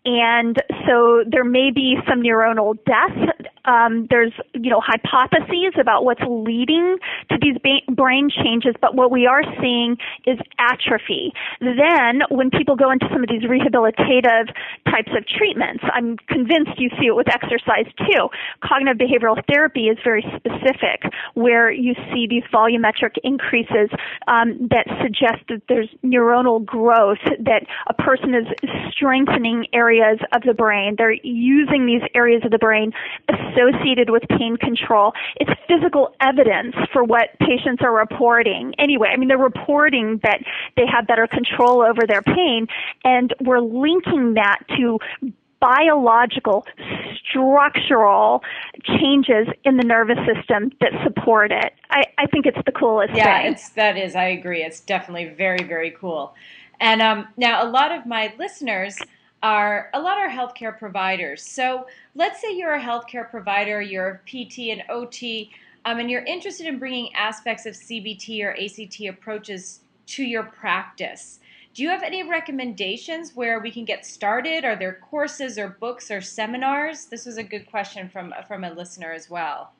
B: and so there may be some neuronal death um, there's you know hypotheses about what's leading to these ba- brain changes but what we are seeing is atrophy then when people go into some of these rehabilitative types of treatments. I'm convinced you see it with exercise too. Cognitive behavioral therapy is very specific, where you see these volumetric increases um, that suggest that there's neuronal growth, that a person is strengthening areas of the brain. They're using these areas of the brain associated with pain control. It's physical evidence for what patients are reporting. Anyway, I mean, they're reporting that they have better control over their pain, and we're linking that to biological, structural changes in the nervous system that support it. I, I think it's the coolest
A: yeah,
B: thing.
A: it's that is. I agree. It's definitely very, very cool. And um, now, a lot of my listeners are a lot are healthcare providers. So let's say you're a healthcare provider, you're a PT and OT, um, and you're interested in bringing aspects of CBT or ACT approaches to your practice. Do you have any recommendations where we can get started? Are there courses or books or seminars? This was a good question from from a listener as well.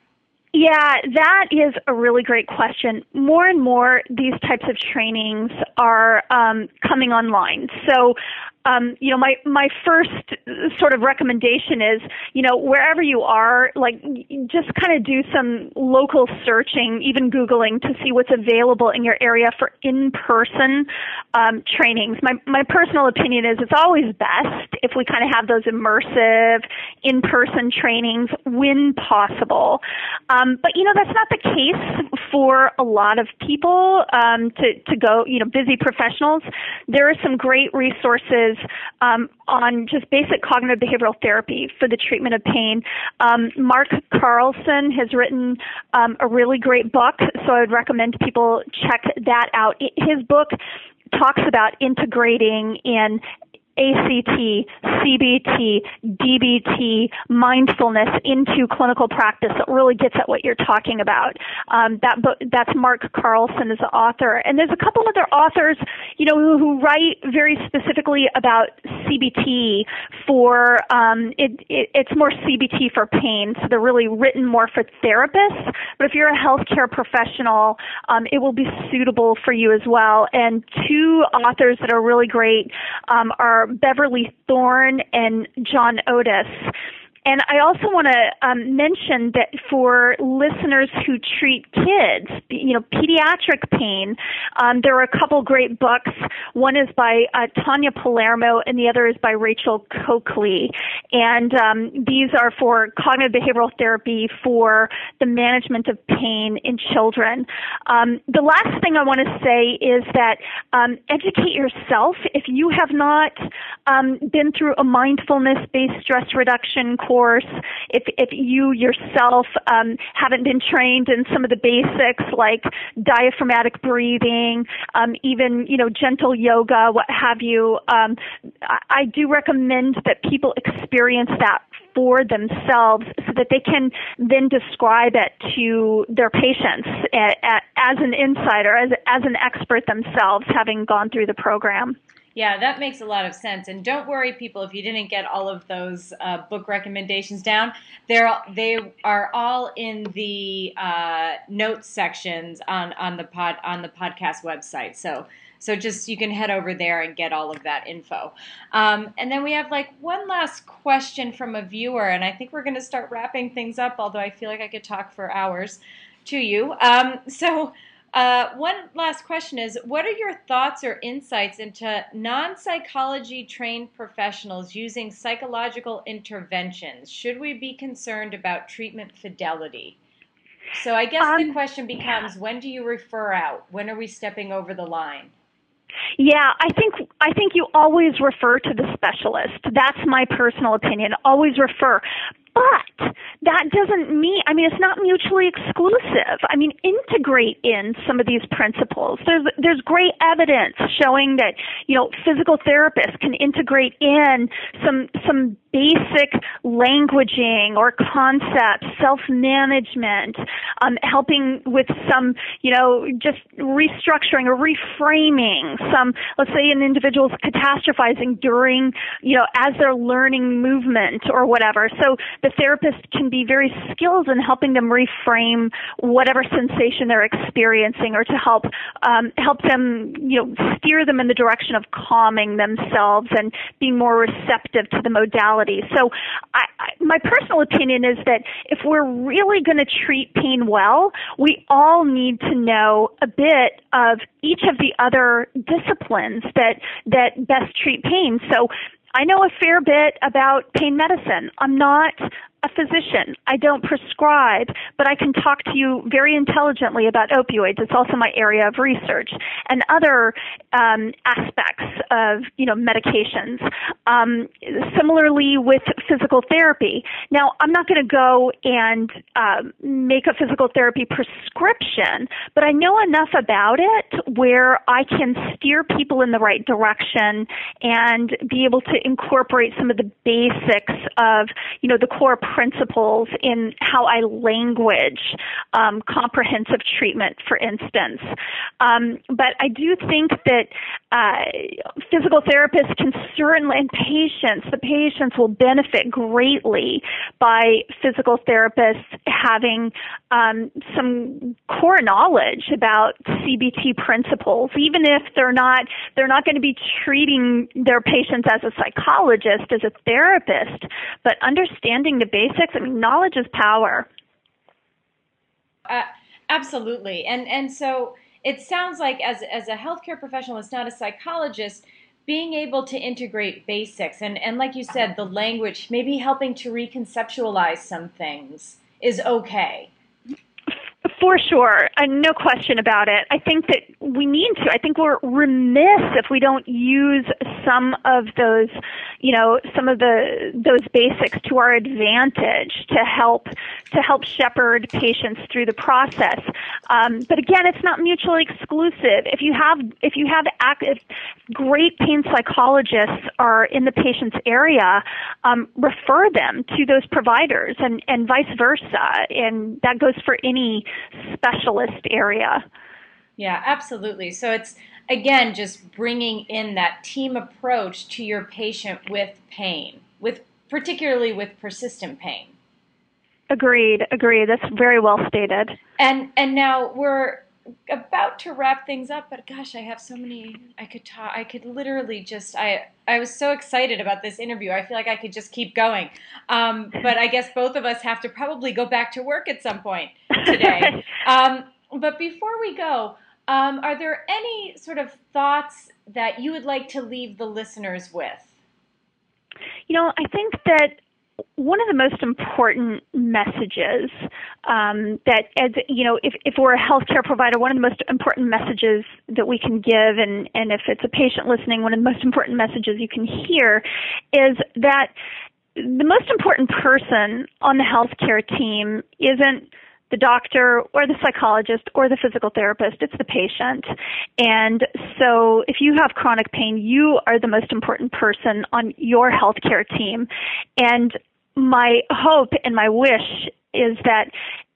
B: Yeah, that is a really great question. More and more, these types of trainings are um, coming online. So um, you know, my my first sort of recommendation is, you know, wherever you are, like just kind of do some local searching, even googling to see what's available in your area for in-person um, trainings. My my personal opinion is it's always best if we kind of have those immersive in-person trainings when possible. Um, but you know, that's not the case for a lot of people um, to to go. You know, busy professionals. There are some great resources um, on just basic cognitive behavioral therapy for the treatment of pain. Um, Mark Carlson has written um, a really great book, so I would recommend people check that out. His book talks about integrating in ACT, CBT, DBT, mindfulness into clinical practice that really gets at what you're talking about. Um, that book, that's Mark Carlson is the author, and there's a couple other authors, you know, who, who write very specifically about CBT for um, it, it, it's more CBT for pain, so they're really written more for therapists. But if you're a healthcare professional, um, it will be suitable for you as well. And two authors that are really great um, are Beverly Thorn and John Otis. And I also want to um, mention that for listeners who treat kids, you know, pediatric pain, um, there are a couple great books. One is by uh, Tonya Palermo, and the other is by Rachel Coakley. And um, these are for cognitive behavioral therapy for the management of pain in children. Um, the last thing I want to say is that um, educate yourself. If you have not um, been through a mindfulness-based stress reduction course, if if you yourself um, haven't been trained in some of the basics like diaphragmatic breathing, um, even you know gentle yoga, what have you, um, I, I do recommend that people experience that for themselves so that they can then describe it to their patients as an insider, as, as an expert themselves, having gone through the program.
A: Yeah, that makes a lot of sense. And don't worry, people, if you didn't get all of those uh, book recommendations down, they're they are all in the uh, notes sections on on the pod on the podcast website. So so just you can head over there and get all of that info. Um, and then we have like one last question from a viewer, and I think we're going to start wrapping things up. Although I feel like I could talk for hours to you. Um, so. Uh, one last question is What are your thoughts or insights into non psychology trained professionals using psychological interventions? Should we be concerned about treatment fidelity? So, I guess um, the question becomes when do you refer out? When are we stepping over the line?
B: Yeah, I think I think you always refer to the specialist. That's my personal opinion. Always refer. But that doesn't mean, I mean, it's not mutually exclusive. I mean, integrate in some of these principles. There's, there's great evidence showing that, you know, physical therapists can integrate in some, some basic languaging or concepts, self-management, um, helping with some, you know, just restructuring or reframing some, let's say an individual's catastrophizing during, you know, as they're learning movement or whatever. So the therapist can be very skilled in helping them reframe whatever sensation they're experiencing or to help, um, help them, you know, steer them in the direction of calming themselves and being more receptive to the modality so I, I, my personal opinion is that if we're really going to treat pain well, we all need to know a bit of each of the other disciplines that, that best treat pain. So I know a fair bit about pain medicine. I'm not a physician. I don't prescribe, but I can talk to you very intelligently about opioids. It's also my area of research and other um, aspects of you know medications. Um, similarly with physical therapy. Now, I'm not going to go and um, make a physical therapy prescription, but I know enough about it where I can steer people in the right direction and be able to incorporate some of the basics of you know the core principles in how I language um, comprehensive treatment, for instance. Um, but I do think that uh, physical therapists can certainly, and patients, the patients will benefit greatly by physical therapists having um, some core knowledge about CBT principles, even if they're not they're not going to be treating their patients as a psychologist, as a therapist, but understanding the basics. I mean, knowledge is power.
A: Uh, absolutely, and and so it sounds like as as a healthcare professional, it's not a psychologist being able to integrate basics and, and like you said, the language, maybe helping to reconceptualize some things is okay.
B: For sure, uh, no question about it. I think that we need to. I think we're remiss if we don't use some of those, you know, some of the those basics to our advantage to help to help shepherd patients through the process. Um, but again, it's not mutually exclusive. If you have if you have active, great pain psychologists are in the patient's area, um, refer them to those providers, and and vice versa. And that goes for any specialist area.
A: Yeah, absolutely. So it's again just bringing in that team approach to your patient with pain, with particularly with persistent pain.
B: Agreed, agreed. That's very well stated.
A: And and now we're about to wrap things up, but gosh, I have so many I could talk I could literally just I I was so excited about this interview. I feel like I could just keep going. Um, but I guess both of us have to probably go back to work at some point today. um, but before we go, um, are there any sort of thoughts that you would like to leave the listeners with?
B: You know, I think that one of the most important messages um, that, as you know, if, if we're a healthcare provider, one of the most important messages that we can give, and, and if it's a patient listening, one of the most important messages you can hear is that the most important person on the healthcare team isn't the doctor or the psychologist or the physical therapist, it's the patient. And so if you have chronic pain, you are the most important person on your healthcare team. And my hope and my wish is that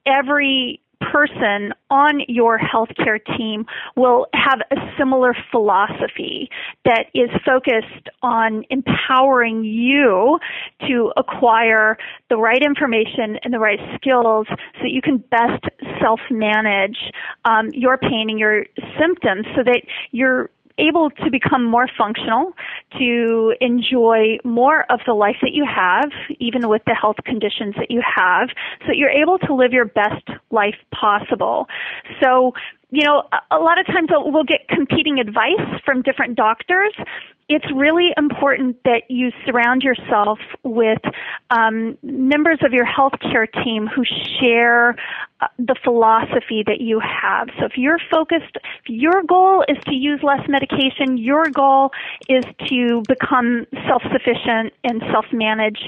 B: every person on your healthcare team will have a similar philosophy that is focused on empowering you to acquire the right information and the right skills so that you can best self manage um, your pain and your symptoms so that you're able to become more functional, to enjoy more of the life that you have, even with the health conditions that you have, so that you're able to live your best life possible. So, you know, a lot of times we'll get competing advice from different doctors it's really important that you surround yourself with um, members of your healthcare team who share the philosophy that you have. So if you're focused, if your goal is to use less medication, your goal is to become self-sufficient and self-manage,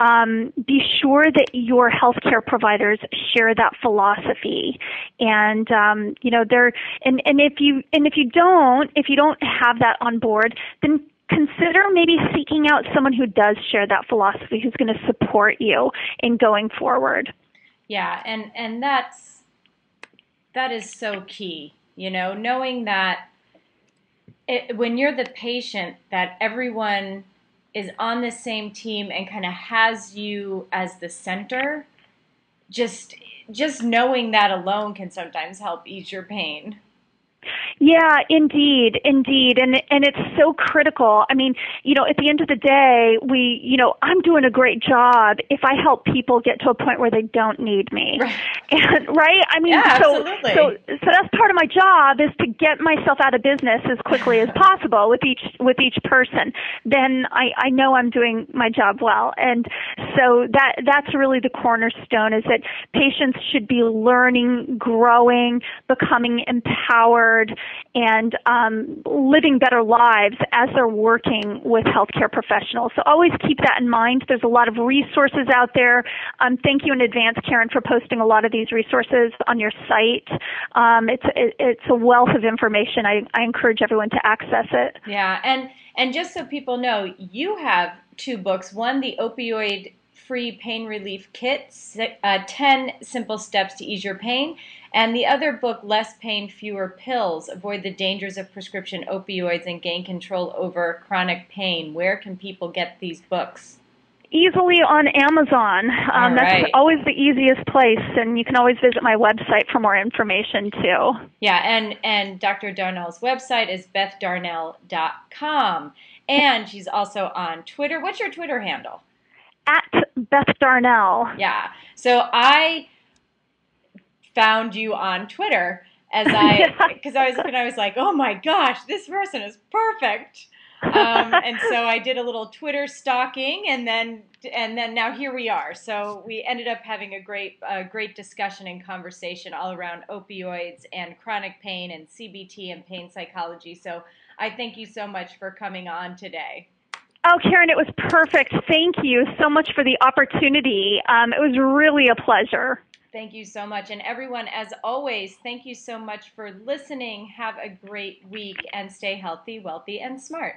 B: um, be sure that your healthcare providers share that philosophy. And um, you know, they're and and if you and if you don't, if you don't have that on board, then consider maybe seeking out someone who does share that philosophy who's going to support you in going forward
A: yeah and and that's that is so key you know knowing that it, when you're the patient that everyone is on the same team and kind of has you as the center just just knowing that alone can sometimes help ease your pain
B: yeah, indeed, indeed, and and it's so critical. I mean, you know, at the end of the day, we, you know, I'm doing a great job if I help people get to a point where they don't need me,
A: right?
B: And, right? I mean,
A: yeah,
B: so
A: absolutely.
B: so so that's part of my job is to get myself out of business as quickly as possible with each with each person. Then I I know I'm doing my job well, and so that that's really the cornerstone is that patients should be learning, growing, becoming empowered and um, living better lives as they're working with healthcare professionals. So always keep that in mind. There's a lot of resources out there. Um, thank you in advance, Karen, for posting a lot of these resources on your site. Um, it's it, it's a wealth of information. I, I encourage everyone to access it.
A: Yeah, and and just so people know, you have two books. One, the opioid free pain relief kit, uh, 10 simple steps to ease your pain, and the other book, Less Pain, Fewer Pills Avoid the Dangers of Prescription Opioids and Gain Control Over Chronic Pain. Where can people get these books?
B: Easily on Amazon. Um,
A: right.
B: That's always the easiest place, and you can always visit my website for more information too.
A: Yeah, and, and Dr. Darnall's website is bethdarnall.com. And she's also on Twitter. What's your Twitter handle?
B: At Beth Darnall.
A: Yeah. So I found you on Twitter as I because I was when I was like, oh my gosh, this person is perfect. um, and so I did a little Twitter stalking, and then and then now here we are. So we ended up having a great uh, great discussion and conversation all around opioids and chronic pain and CBT and pain psychology. So I thank you so much for coming on today.
B: Oh, Karen, it was perfect. Thank you so much for the opportunity. Um, it was really a pleasure.
A: Thank you so much. And everyone, as always, thank you so much for listening. Have a great week and stay healthy, wealthy, and smart.